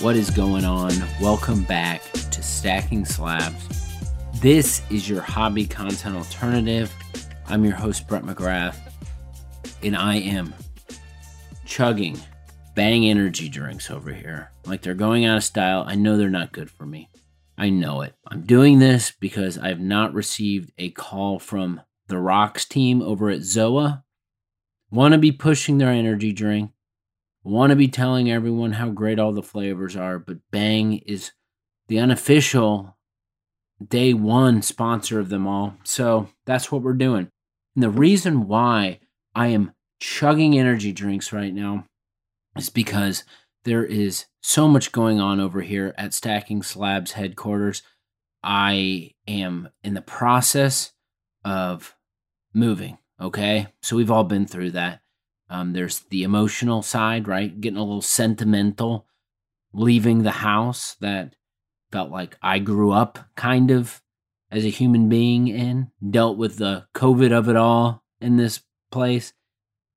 What is going on? Welcome back to Stacking Slabs. This is your hobby content alternative. I'm your host, Brett McGrath, and I am chugging bang energy drinks over here. Like they're going out of style. I know they're not good for me. I know it. I'm doing this because I've not received a call from the Rocks team over at Zoa. Want to be pushing their energy drink want to be telling everyone how great all the flavors are, but Bang is the unofficial day one sponsor of them all. So that's what we're doing. And the reason why I am chugging energy drinks right now is because there is so much going on over here at Stacking Slabs headquarters. I am in the process of moving. Okay. So we've all been through that. Um, there's the emotional side, right? Getting a little sentimental, leaving the house that felt like I grew up kind of as a human being in, dealt with the COVID of it all in this place,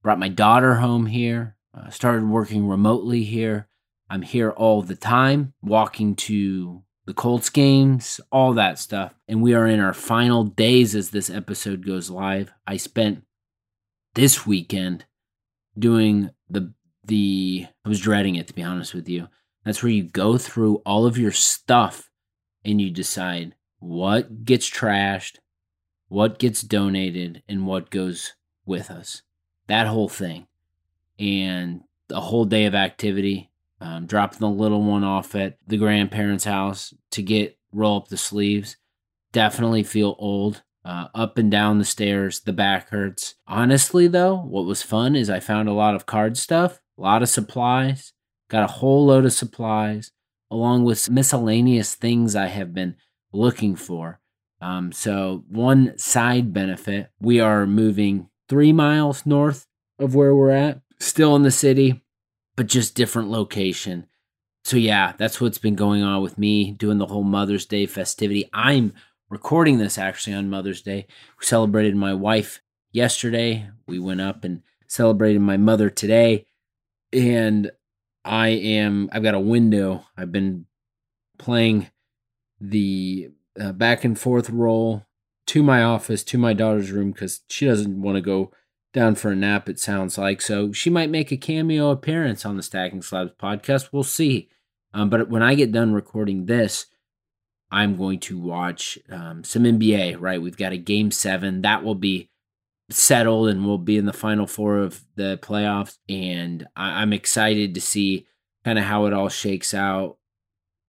brought my daughter home here, uh, started working remotely here. I'm here all the time, walking to the Colts games, all that stuff. And we are in our final days as this episode goes live. I spent this weekend doing the the I was dreading it to be honest with you. That's where you go through all of your stuff and you decide what gets trashed, what gets donated, and what goes with us. That whole thing. And a whole day of activity. Um, dropping the little one off at the grandparents' house to get roll up the sleeves. Definitely feel old uh, up and down the stairs. The back hurts. Honestly, though, what was fun is I found a lot of card stuff, a lot of supplies, got a whole load of supplies, along with miscellaneous things I have been looking for. Um, so, one side benefit we are moving three miles north of where we're at, still in the city, but just different location. So, yeah, that's what's been going on with me doing the whole Mother's Day festivity. I'm recording this actually on Mother's Day. We celebrated my wife yesterday. We went up and celebrated my mother today. And I am, I've got a window. I've been playing the uh, back and forth role to my office, to my daughter's room, because she doesn't want to go down for a nap, it sounds like. So she might make a cameo appearance on the Stacking Slabs podcast. We'll see. Um, but when I get done recording this, I'm going to watch um, some NBA, right? We've got a game seven that will be settled and we'll be in the final four of the playoffs. And I- I'm excited to see kind of how it all shakes out.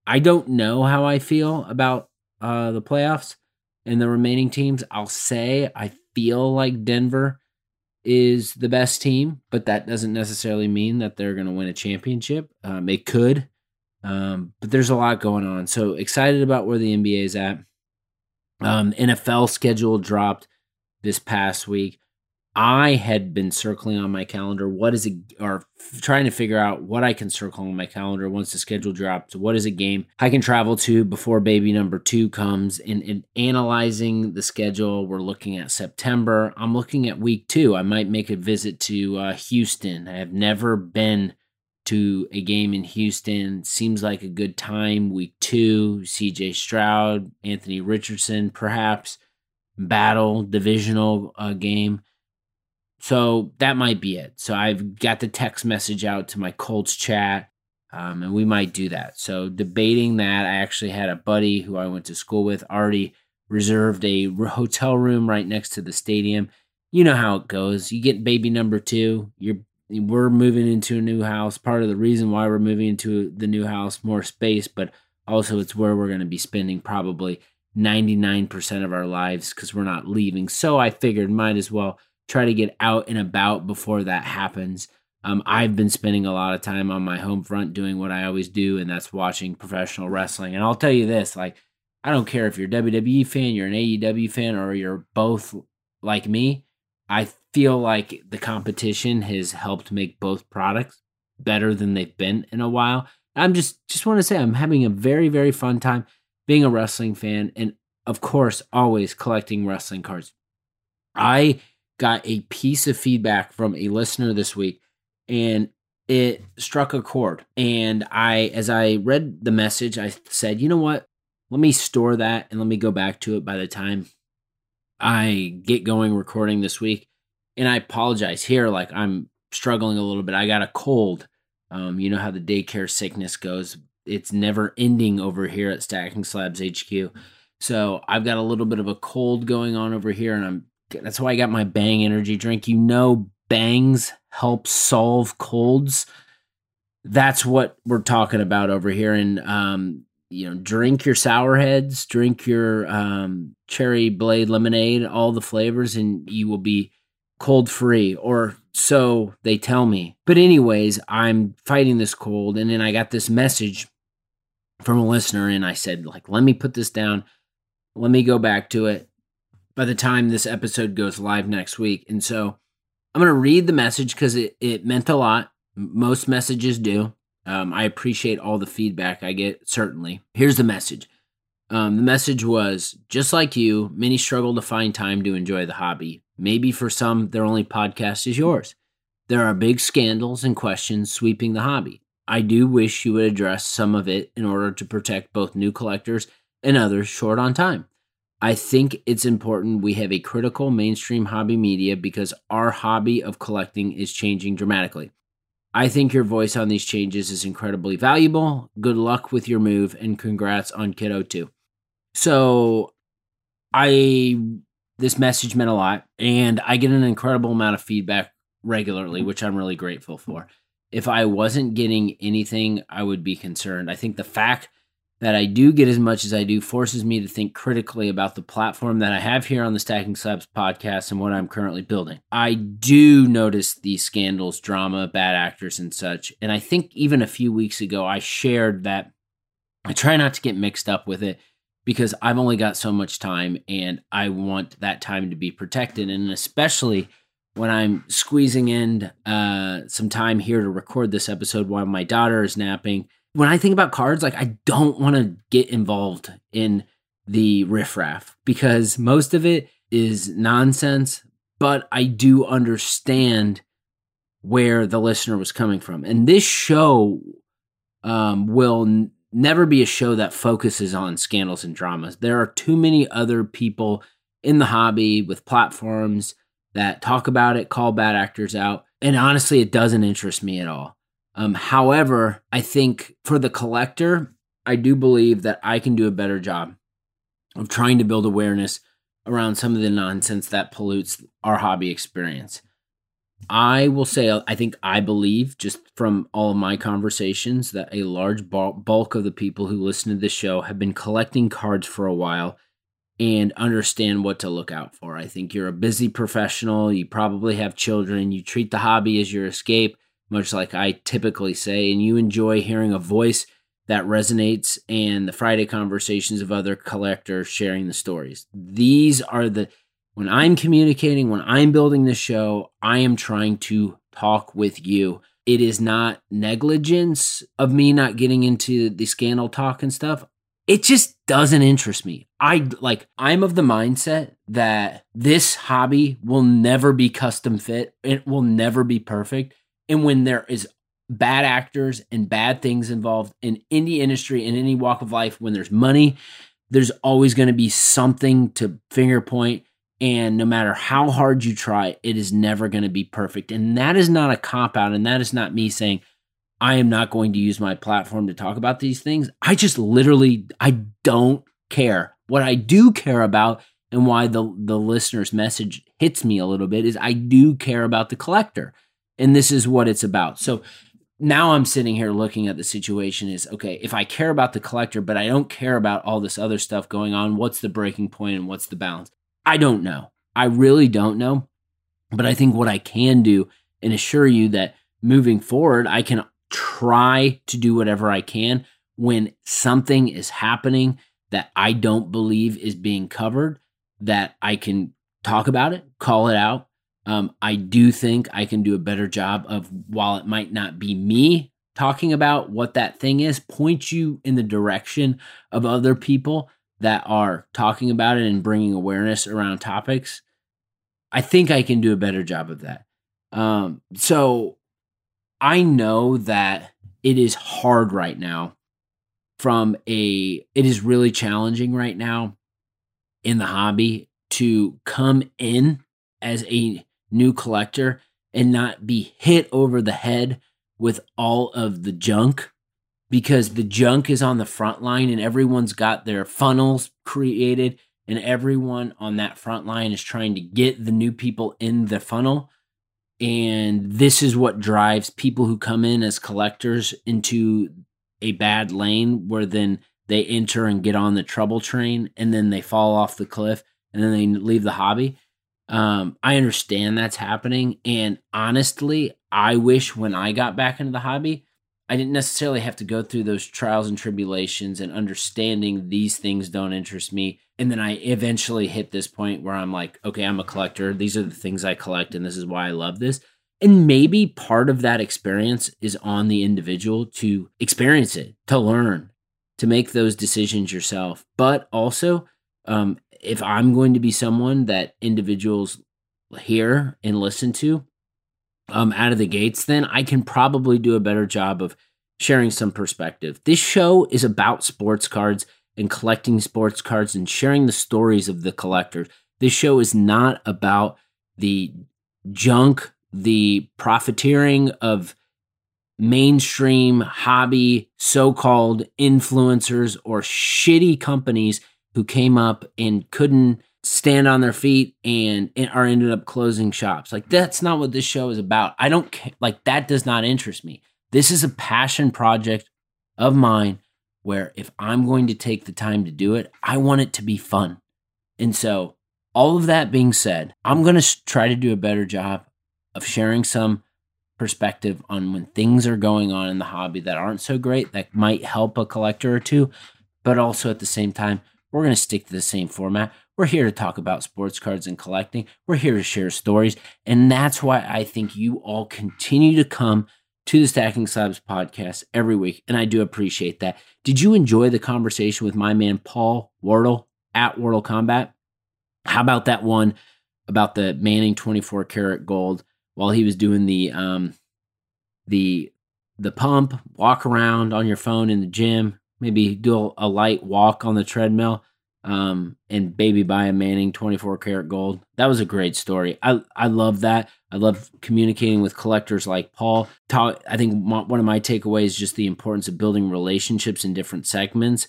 I don't know how I feel about uh, the playoffs and the remaining teams. I'll say I feel like Denver is the best team, but that doesn't necessarily mean that they're going to win a championship. Um, it could. Um, but there's a lot going on. So excited about where the NBA is at. Um, NFL schedule dropped this past week. I had been circling on my calendar what is it, or f- trying to figure out what I can circle on my calendar once the schedule drops. What is a game I can travel to before baby number two comes? And, and analyzing the schedule, we're looking at September. I'm looking at week two. I might make a visit to uh, Houston. I have never been to a game in Houston. Seems like a good time. Week two, CJ Stroud, Anthony Richardson, perhaps battle divisional uh, game. So that might be it. So I've got the text message out to my Colts chat, um, and we might do that. So debating that, I actually had a buddy who I went to school with already reserved a hotel room right next to the stadium. You know how it goes. You get baby number two, you're we're moving into a new house. Part of the reason why we're moving into the new house, more space, but also it's where we're going to be spending probably 99% of our lives because we're not leaving. So I figured might as well try to get out and about before that happens. Um, I've been spending a lot of time on my home front doing what I always do, and that's watching professional wrestling. And I'll tell you this like, I don't care if you're a WWE fan, you're an AEW fan, or you're both like me. I feel like the competition has helped make both products better than they've been in a while. I'm just just want to say I'm having a very very fun time being a wrestling fan and of course always collecting wrestling cards. I got a piece of feedback from a listener this week and it struck a chord. And I, as I read the message, I said, you know what? Let me store that and let me go back to it by the time I get going recording this week. And I apologize here, like I'm struggling a little bit. I got a cold. Um, you know how the daycare sickness goes. It's never ending over here at Stacking Slabs HQ. So I've got a little bit of a cold going on over here, and I'm that's why I got my Bang energy drink. You know, Bangs help solve colds. That's what we're talking about over here. And um, you know, drink your sour heads, drink your um, cherry blade lemonade, all the flavors, and you will be cold free, or so they tell me. But anyways, I'm fighting this cold, and then I got this message from a listener, and I said, like, let me put this down. Let me go back to it by the time this episode goes live next week. And so I'm going to read the message because it, it meant a lot. Most messages do. Um, I appreciate all the feedback I get, certainly. Here's the message um, the message was just like you, many struggle to find time to enjoy the hobby. Maybe for some, their only podcast is yours. There are big scandals and questions sweeping the hobby. I do wish you would address some of it in order to protect both new collectors and others short on time. I think it's important we have a critical mainstream hobby media because our hobby of collecting is changing dramatically. I think your voice on these changes is incredibly valuable. Good luck with your move and congrats on Kiddo 2. So, I this message meant a lot and I get an incredible amount of feedback regularly, mm-hmm. which I'm really grateful for. If I wasn't getting anything, I would be concerned. I think the fact that I do get as much as I do forces me to think critically about the platform that I have here on the Stacking Slabs podcast and what I'm currently building. I do notice these scandals, drama, bad actors, and such. And I think even a few weeks ago, I shared that I try not to get mixed up with it because I've only got so much time and I want that time to be protected. And especially when I'm squeezing in uh, some time here to record this episode while my daughter is napping when I think about cards, like I don't want to get involved in the riffraff because most of it is nonsense, but I do understand where the listener was coming from. And this show um, will never be a show that focuses on scandals and dramas. There are too many other people in the hobby with platforms that talk about it, call bad actors out. And honestly, it doesn't interest me at all. Um, however, I think for the collector, I do believe that I can do a better job of trying to build awareness around some of the nonsense that pollutes our hobby experience. I will say, I think I believe, just from all of my conversations, that a large bulk of the people who listen to this show have been collecting cards for a while and understand what to look out for. I think you're a busy professional. You probably have children. You treat the hobby as your escape much like I typically say, and you enjoy hearing a voice that resonates and the Friday conversations of other collectors sharing the stories. These are the, when I'm communicating, when I'm building this show, I am trying to talk with you. It is not negligence of me not getting into the scandal talk and stuff. It just doesn't interest me. I like, I'm of the mindset that this hobby will never be custom fit. It will never be perfect and when there is bad actors and bad things involved in any industry in any walk of life, when there's money, there's always going to be something to finger point. And no matter how hard you try, it is never going to be perfect. And that is not a cop out. And that is not me saying, I am not going to use my platform to talk about these things. I just literally, I don't care. What I do care about and why the, the listener's message hits me a little bit is I do care about the collector and this is what it's about. So now I'm sitting here looking at the situation is okay, if I care about the collector, but I don't care about all this other stuff going on, what's the breaking point and what's the balance? I don't know. I really don't know. But I think what I can do and assure you that moving forward, I can try to do whatever I can when something is happening that I don't believe is being covered, that I can talk about it, call it out, um, I do think I can do a better job of, while it might not be me talking about what that thing is, point you in the direction of other people that are talking about it and bringing awareness around topics. I think I can do a better job of that. Um, so I know that it is hard right now from a it is really challenging right now in the hobby to come in as a new collector and not be hit over the head with all of the junk because the junk is on the front line and everyone's got their funnels created and everyone on that front line is trying to get the new people in the funnel and this is what drives people who come in as collectors into a bad lane where then they enter and get on the trouble train and then they fall off the cliff and then they leave the hobby. Um, I understand that's happening. And honestly, I wish when I got back into the hobby, I didn't necessarily have to go through those trials and tribulations and understanding these things don't interest me. And then I eventually hit this point where I'm like, okay, I'm a collector. These are the things I collect, and this is why I love this. And maybe part of that experience is on the individual to experience it, to learn, to make those decisions yourself. But also, um, if I'm going to be someone that individuals hear and listen to um, out of the gates, then I can probably do a better job of sharing some perspective. This show is about sports cards and collecting sports cards and sharing the stories of the collectors. This show is not about the junk, the profiteering of mainstream hobby so called influencers or shitty companies who came up and couldn't stand on their feet and, and are ended up closing shops. Like that's not what this show is about. I don't like that does not interest me. This is a passion project of mine where if I'm going to take the time to do it, I want it to be fun. And so, all of that being said, I'm going to try to do a better job of sharing some perspective on when things are going on in the hobby that aren't so great that might help a collector or two, but also at the same time, we're going to stick to the same format. We're here to talk about sports cards and collecting. We're here to share stories. And that's why I think you all continue to come to the Stacking Slabs podcast every week. And I do appreciate that. Did you enjoy the conversation with my man, Paul Wardle at Wardle Combat? How about that one about the Manning 24 karat gold while he was doing the, um, the, the pump, walk around on your phone in the gym, maybe do a light walk on the treadmill um, and baby buy a Manning 24 karat gold. That was a great story. I, I love that. I love communicating with collectors like Paul. Talk, I think one of my takeaways is just the importance of building relationships in different segments,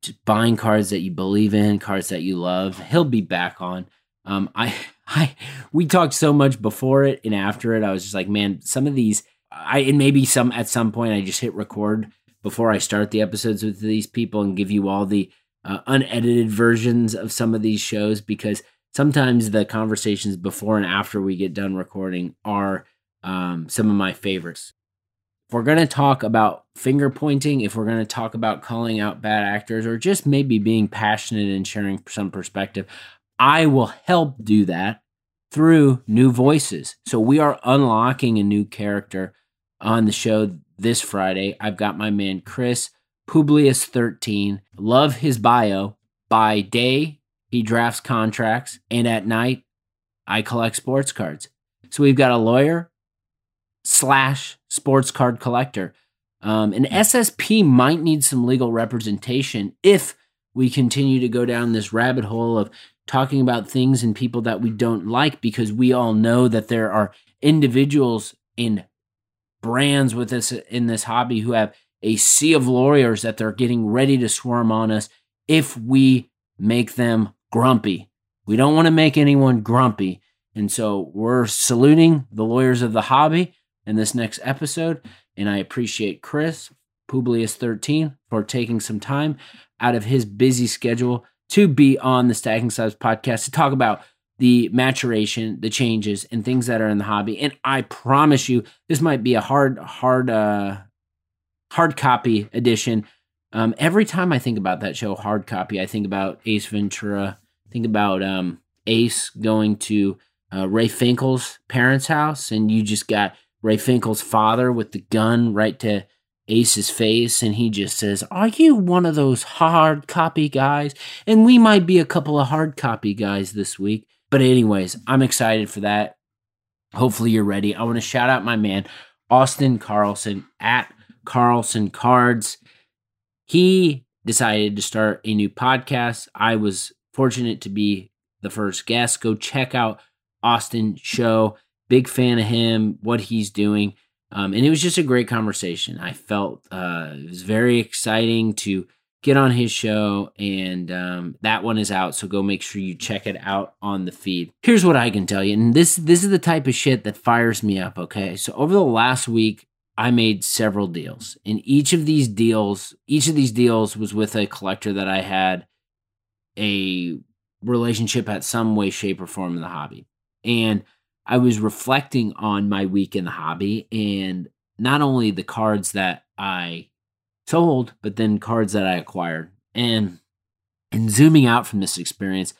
just buying cards that you believe in, cards that you love. He'll be back on. Um, I, I, we talked so much before it and after it. I was just like, man, some of these, I, and maybe some at some point I just hit record before I start the episodes with these people and give you all the uh, unedited versions of some of these shows because sometimes the conversations before and after we get done recording are um, some of my favorites. If we're going to talk about finger pointing, if we're going to talk about calling out bad actors, or just maybe being passionate and sharing some perspective, I will help do that through new voices. So we are unlocking a new character on the show this Friday. I've got my man Chris Publius 13. Love his bio. By day, he drafts contracts, and at night, I collect sports cards. So we've got a lawyer slash sports card collector. Um, an SSP might need some legal representation if we continue to go down this rabbit hole of talking about things and people that we don't like because we all know that there are individuals in brands with us in this hobby who have a sea of lawyers that they're getting ready to swarm on us if we make them grumpy. We don't want to make anyone grumpy. And so we're saluting the lawyers of the hobby in this next episode. And I appreciate Chris, Publius13, for taking some time out of his busy schedule to be on the Stacking Slabs podcast to talk about the maturation, the changes, and things that are in the hobby. And I promise you, this might be a hard, hard, uh, hard copy edition. Um, every time I think about that show, hard copy, I think about Ace Ventura. Think about um, Ace going to uh, Ray Finkle's parents' house, and you just got Ray Finkle's father with the gun right to Ace's face, and he just says, Are you one of those hard copy guys? And we might be a couple of hard copy guys this week. But, anyways, I'm excited for that. Hopefully, you're ready. I want to shout out my man, Austin Carlson at Carlson Cards. He decided to start a new podcast. I was fortunate to be the first guest. Go check out Austin show. Big fan of him, what he's doing. Um, and it was just a great conversation. I felt uh, it was very exciting to get on his show, and um, that one is out. So go make sure you check it out on the feed. Here's what I can tell you, and this this is the type of shit that fires me up. Okay, so over the last week, I made several deals, and each of these deals, each of these deals was with a collector that I had a relationship at some way, shape, or form in the hobby, and I was reflecting on my week in the hobby and not only the cards that I sold, but then cards that I acquired. And in zooming out from this experience,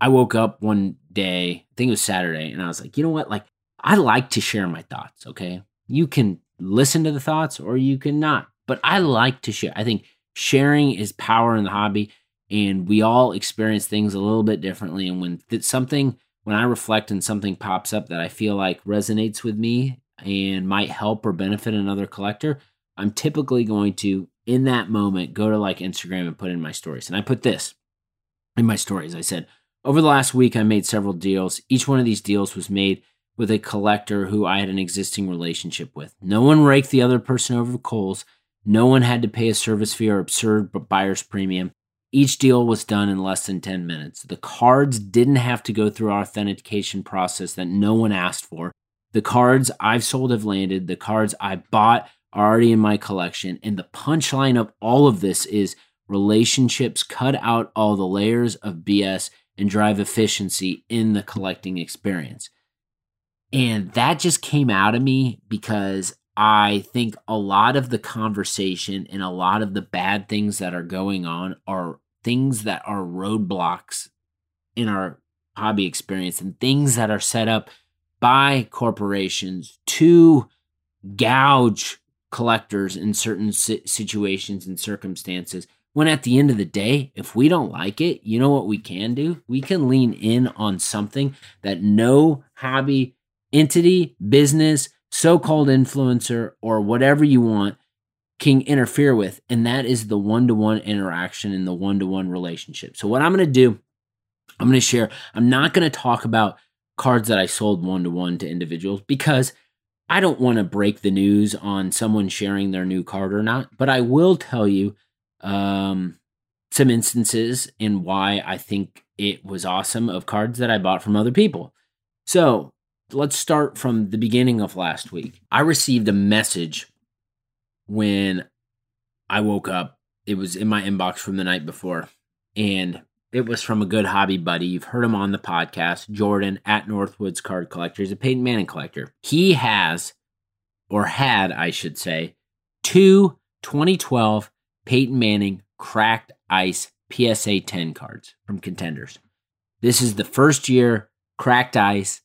I woke up one day, I think it was Saturday, and I was like, you know what? Like, I like to share my thoughts, okay? You can listen to the thoughts or you can not, but I like to share. I think sharing is power in the hobby, and we all experience things a little bit differently. And when th- something, when I reflect and something pops up that I feel like resonates with me and might help or benefit another collector, I'm typically going to, in that moment, go to like Instagram and put in my stories. And I put this in my stories. I said, over the last week, I made several deals. Each one of these deals was made with a collector who I had an existing relationship with. No one raked the other person over the coals. No one had to pay a service fee or absurd buyer's premium. Each deal was done in less than 10 minutes. The cards didn't have to go through our authentication process that no one asked for. The cards I've sold have landed. The cards I bought are already in my collection. And the punchline of all of this is relationships cut out all the layers of BS and drive efficiency in the collecting experience. And that just came out of me because I think a lot of the conversation and a lot of the bad things that are going on are things that are roadblocks in our hobby experience and things that are set up by corporations to gouge collectors in certain situations and circumstances. When at the end of the day, if we don't like it, you know what we can do? We can lean in on something that no hobby entity, business, so called influencer, or whatever you want can interfere with. And that is the one to one interaction and the one to one relationship. So, what I'm going to do, I'm going to share, I'm not going to talk about cards that I sold one to one to individuals because I don't want to break the news on someone sharing their new card or not, but I will tell you um, some instances in why I think it was awesome of cards that I bought from other people. So let's start from the beginning of last week. I received a message when I woke up. It was in my inbox from the night before, and it was from a good hobby buddy. You've heard him on the podcast, Jordan at Northwoods Card Collector. He's a Peyton Manning collector. He has, or had, I should say, two 2012 Peyton Manning cracked ice PSA 10 cards from contenders. This is the first year cracked ice.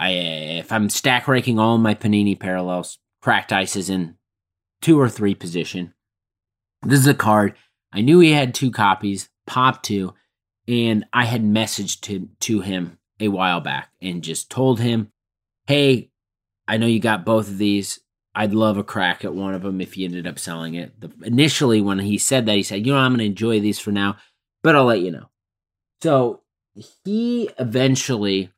I, uh, if I'm stack ranking all my Panini parallels, cracked ice is in two or three position. This is a card. I knew he had two copies, pop two, and I had messaged to, to him a while back and just told him, hey, I know you got both of these. I'd love a crack at one of them if you ended up selling it. The, initially, when he said that, he said, you know, I'm going to enjoy these for now, but I'll let you know. So he eventually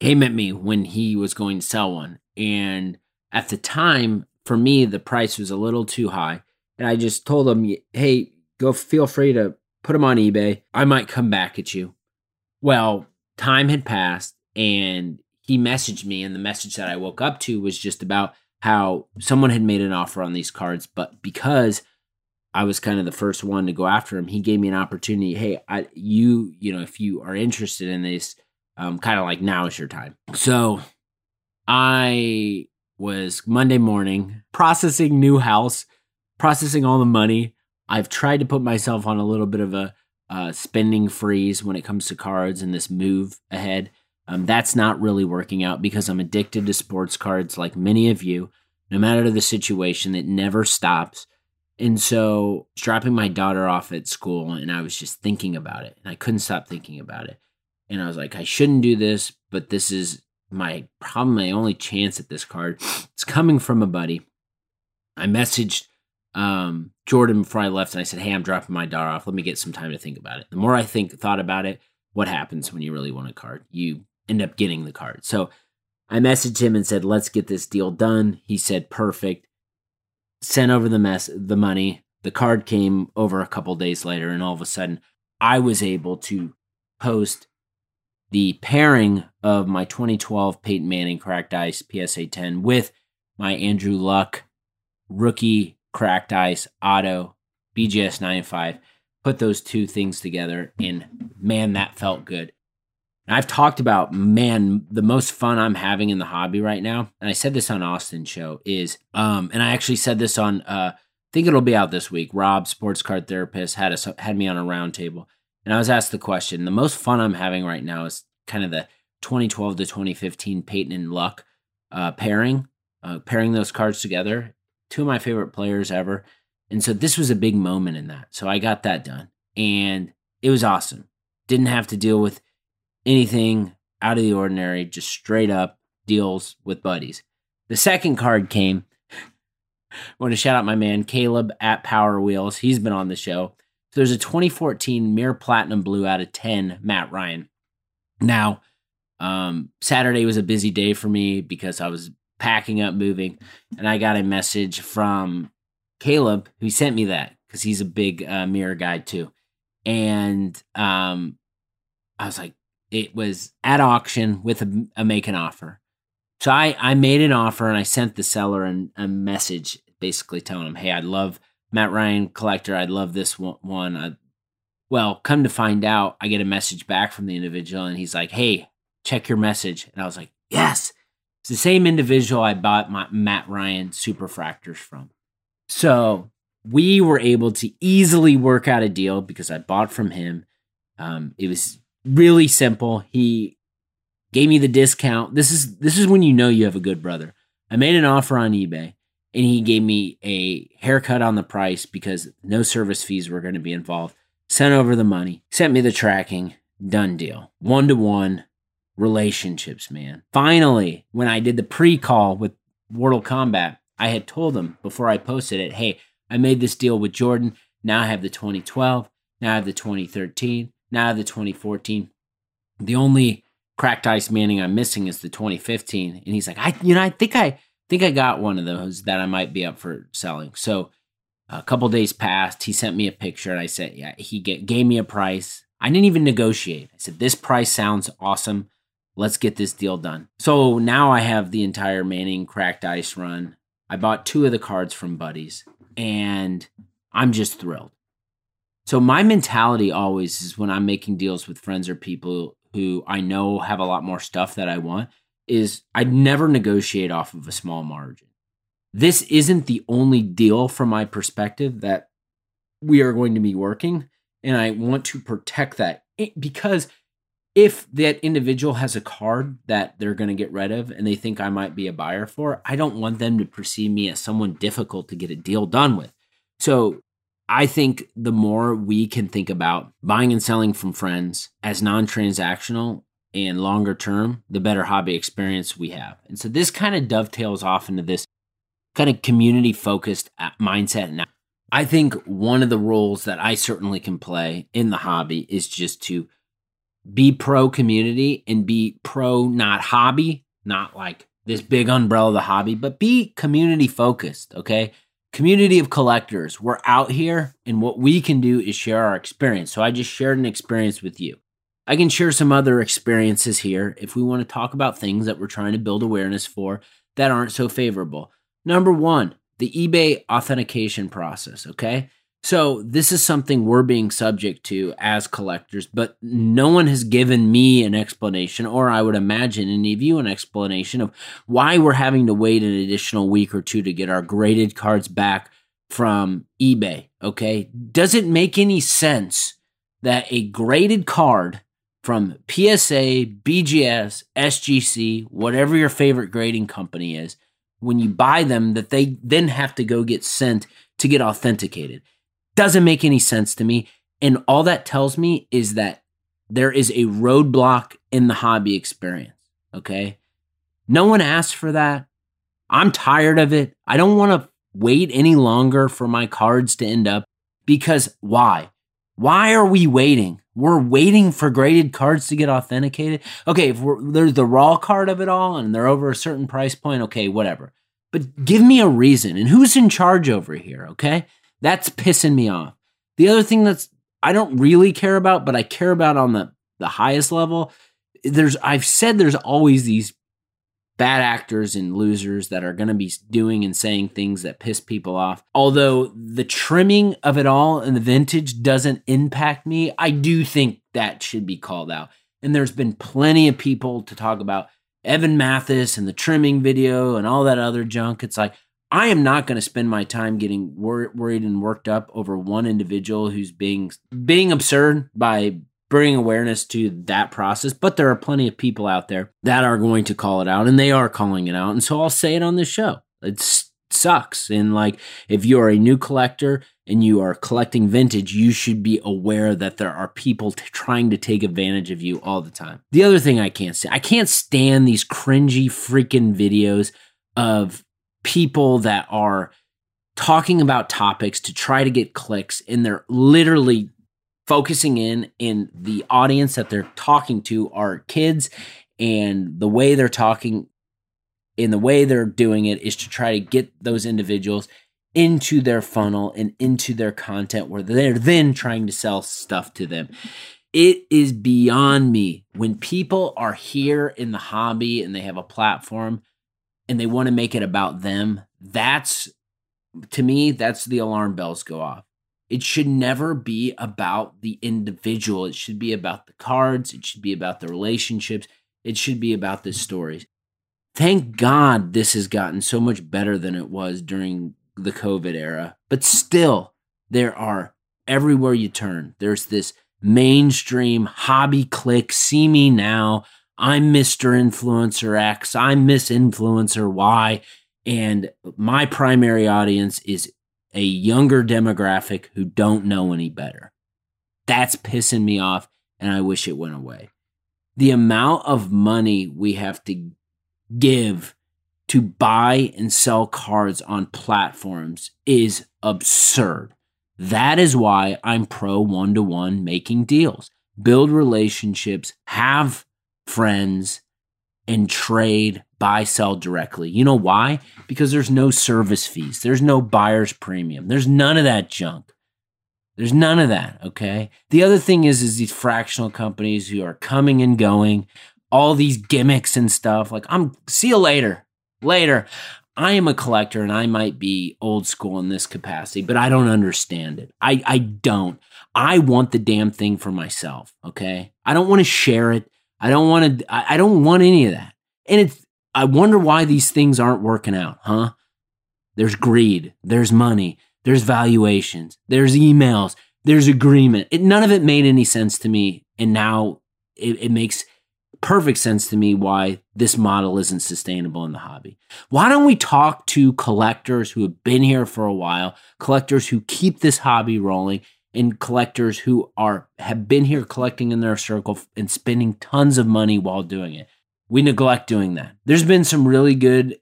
came at me when he was going to sell one. And at the time, for me, the price was a little too high. And I just told him, hey, go feel free to put them on eBay. I might come back at you. Well, time had passed and he messaged me, and the message that I woke up to was just about how someone had made an offer on these cards, but because I was kind of the first one to go after him, he gave me an opportunity. Hey, I, you, you know, if you are interested in this, um, kind of like now is your time. So I was Monday morning processing new house, processing all the money, I've tried to put myself on a little bit of a uh, spending freeze when it comes to cards and this move ahead. Um, that's not really working out because I'm addicted to sports cards, like many of you. No matter the situation, it never stops. And so, dropping my daughter off at school, and I was just thinking about it, and I couldn't stop thinking about it. And I was like, I shouldn't do this, but this is my probably my only chance at this card. It's coming from a buddy. I messaged um, Jordan before I left and I said, Hey, I'm dropping my dar off. Let me get some time to think about it. The more I think thought about it, what happens when you really want a card? You end up getting the card. So I messaged him and said, Let's get this deal done. He said, Perfect. Sent over the mess the money. The card came over a couple days later, and all of a sudden I was able to post the pairing of my 2012 Peyton Manning cracked ice PSA 10 with my Andrew Luck rookie cracked ice auto BGS 95. Put those two things together, and man, that felt good. I've talked about, man, the most fun I'm having in the hobby right now, and I said this on Austin's show, is, um, and I actually said this on, uh, I think it'll be out this week. Rob, sports card therapist, had us had me on a roundtable, and I was asked the question. The most fun I'm having right now is kind of the 2012 to 2015 Peyton and Luck uh, pairing, uh, pairing those cards together. Two of my favorite players ever. And so this was a big moment in that. So I got that done and it was awesome. Didn't have to deal with anything out of the ordinary, just straight up deals with buddies. The second card came. I want to shout out my man Caleb at Power Wheels. He's been on the show. There's a 2014 Mirror Platinum Blue out of 10 Matt Ryan. Now, um, Saturday was a busy day for me because I was packing up, moving, and I got a message from Caleb who sent me that because he's a big uh, mirror guy too. And um, I was like, it was at auction with a, a, make an offer. So I, I made an offer and I sent the seller an, a message basically telling him, hey, I'd love Matt Ryan collector. I'd love this one. I, well, come to find out, I get a message back from the individual and he's like, hey, check your message. And I was like, yes, it's the same individual I bought my Matt Ryan superfractors from. So we were able to easily work out a deal because I bought from him. Um, it was really simple. He gave me the discount. This is this is when you know you have a good brother. I made an offer on eBay and he gave me a haircut on the price because no service fees were going to be involved. Sent over the money, sent me the tracking, done deal. One to one relationships, man. Finally, when I did the pre call with Wardle Combat, I had told them before I posted it, hey, I made this deal with Jordan. Now I have the 2012. Now I have the 2013. Now I have the 2014. The only cracked ice Manning I'm missing is the 2015. And he's like, I, you know, I think I think I got one of those that I might be up for selling. So a couple days passed. He sent me a picture, and I said, yeah, he get, gave me a price. I didn't even negotiate. I said, this price sounds awesome. Let's get this deal done. So now I have the entire Manning cracked ice run. I bought two of the cards from Buddies, and I'm just thrilled. So my mentality always is when I'm making deals with friends or people who I know have a lot more stuff that I want is I'd never negotiate off of a small margin. This isn't the only deal from my perspective that we are going to be working and I want to protect that because if that individual has a card that they're going to get rid of and they think I might be a buyer for, I don't want them to perceive me as someone difficult to get a deal done with. So I think the more we can think about buying and selling from friends as non transactional and longer term, the better hobby experience we have. And so this kind of dovetails off into this kind of community focused uh, mindset. Now, I think one of the roles that I certainly can play in the hobby is just to be pro community and be pro not hobby, not like this big umbrella of the hobby, but be community focused, okay? Community of collectors. We're out here and what we can do is share our experience. So I just shared an experience with you. I can share some other experiences here if we want to talk about things that we're trying to build awareness for that aren't so favorable. Number one, the eBay authentication process, okay? So this is something we're being subject to as collectors, but no one has given me an explanation, or I would imagine any of you an explanation of why we're having to wait an additional week or two to get our graded cards back from eBay. Okay. Does it make any sense that a graded card from PSA, BGS, SGC, whatever your favorite grading company is, when you buy them, that they then have to go get sent to get authenticated? Doesn't make any sense to me. And all that tells me is that there is a roadblock in the hobby experience. Okay. No one asked for that. I'm tired of it. I don't want to wait any longer for my cards to end up because why? Why are we waiting? We're waiting for graded cards to get authenticated. Okay, if there's the raw card of it all and they're over a certain price point, okay, whatever. But give me a reason. And who's in charge over here, okay? That's pissing me off. The other thing that's I don't really care about, but I care about on the the highest level. There's I've said there's always these bad actors and losers that are going to be doing and saying things that piss people off. Although the trimming of it all and the vintage doesn't impact me, I do think that should be called out. And there's been plenty of people to talk about Evan Mathis and the trimming video and all that other junk. It's like, I am not going to spend my time getting wor- worried and worked up over one individual who's being being absurd by bringing awareness to that process. But there are plenty of people out there that are going to call it out, and they are calling it out. And so I'll say it on this show. It sucks. And like, if you are a new collector and you are collecting vintage, you should be aware that there are people t- trying to take advantage of you all the time. The other thing I can't say, I can't stand these cringy freaking videos of people that are talking about topics to try to get clicks and they're literally focusing in in the audience that they're talking to are kids and the way they're talking in the way they're doing it is to try to get those individuals into their funnel and into their content where they're then trying to sell stuff to them. It is beyond me when people are here in the hobby and they have a platform and they want to make it about them. That's to me, that's the alarm bells go off. It should never be about the individual. It should be about the cards. It should be about the relationships. It should be about the stories. Thank God this has gotten so much better than it was during the COVID era. But still, there are everywhere you turn, there's this mainstream hobby click, see me now. I'm Mr. Influencer X, I'm Miss Influencer Y. And my primary audience is a younger demographic who don't know any better. That's pissing me off, and I wish it went away. The amount of money we have to give to buy and sell cards on platforms is absurd. That is why I'm pro one to one making deals. Build relationships, have friends, and trade buy sell directly. You know why? Because there's no service fees. There's no buyer's premium. There's none of that junk. There's none of that, okay? The other thing is is these fractional companies who are coming and going, all these gimmicks and stuff. Like I'm see you later. Later. I am a collector and I might be old school in this capacity, but I don't understand it. I I don't. I want the damn thing for myself, okay? I don't want to share it. I don't want to I, don't want any of that. And it's I wonder why these things aren't working out, huh? There's greed, there's money, there's valuations, there's emails, there's agreement. It, none of it made any sense to me. And now it, it makes perfect sense to me why this model isn't sustainable in the hobby. Why don't we talk to collectors who have been here for a while, collectors who keep this hobby rolling, and collectors who are have been here collecting in their circle and spending tons of money while doing it we neglect doing that. There's been some really good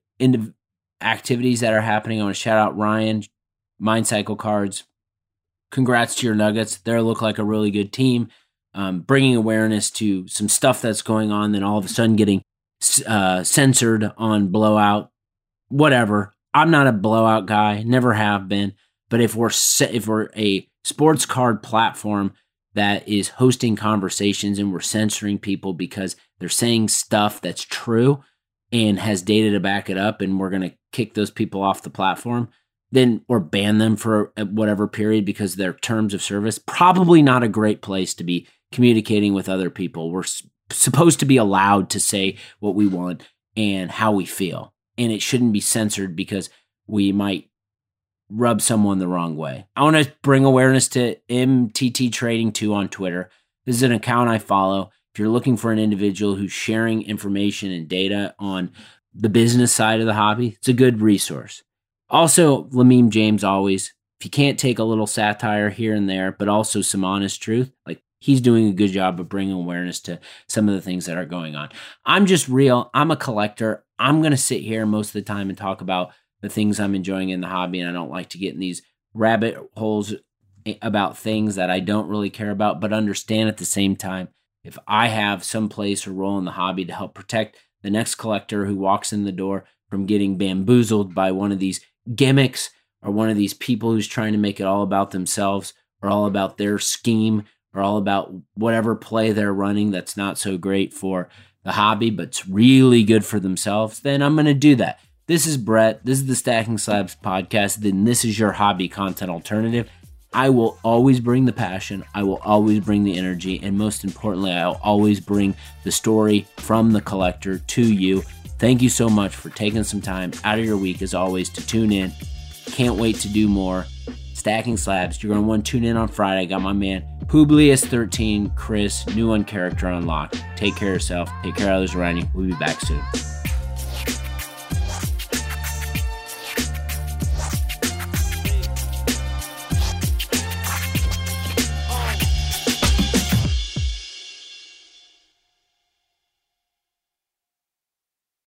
activities that are happening. I want to shout out Ryan, Mind Cycle Cards. Congrats to your Nuggets. They look like a really good team, um, bringing awareness to some stuff that's going on. Then all of a sudden getting uh, censored on blowout, whatever. I'm not a blowout guy, never have been. But if we're if we're a sports card platform that is hosting conversations and we're censoring people because they're saying stuff that's true and has data to back it up and we're going to kick those people off the platform then or ban them for whatever period because their terms of service probably not a great place to be communicating with other people. We're supposed to be allowed to say what we want and how we feel. And it shouldn't be censored because we might rub someone the wrong way. I want to bring awareness to MTT Trading 2 on Twitter. This is an account I follow. If you're looking for an individual who's sharing information and data on the business side of the hobby, it's a good resource. Also, Lamim James always, if you can't take a little satire here and there, but also some honest truth, like he's doing a good job of bringing awareness to some of the things that are going on. I'm just real. I'm a collector. I'm going to sit here most of the time and talk about the things I'm enjoying in the hobby. And I don't like to get in these rabbit holes about things that I don't really care about, but understand at the same time if I have some place or role in the hobby to help protect the next collector who walks in the door from getting bamboozled by one of these gimmicks or one of these people who's trying to make it all about themselves or all about their scheme or all about whatever play they're running that's not so great for the hobby, but's really good for themselves, then I'm going to do that. This is Brett. This is the Stacking Slabs podcast. Then this is your hobby content alternative. I will always bring the passion. I will always bring the energy. And most importantly, I'll always bring the story from the collector to you. Thank you so much for taking some time out of your week, as always, to tune in. Can't wait to do more. Stacking Slabs. You're going to want to tune in on Friday. I got my man Publius13, Chris, new one character unlocked. Take care of yourself. Take care of others around you. We'll be back soon.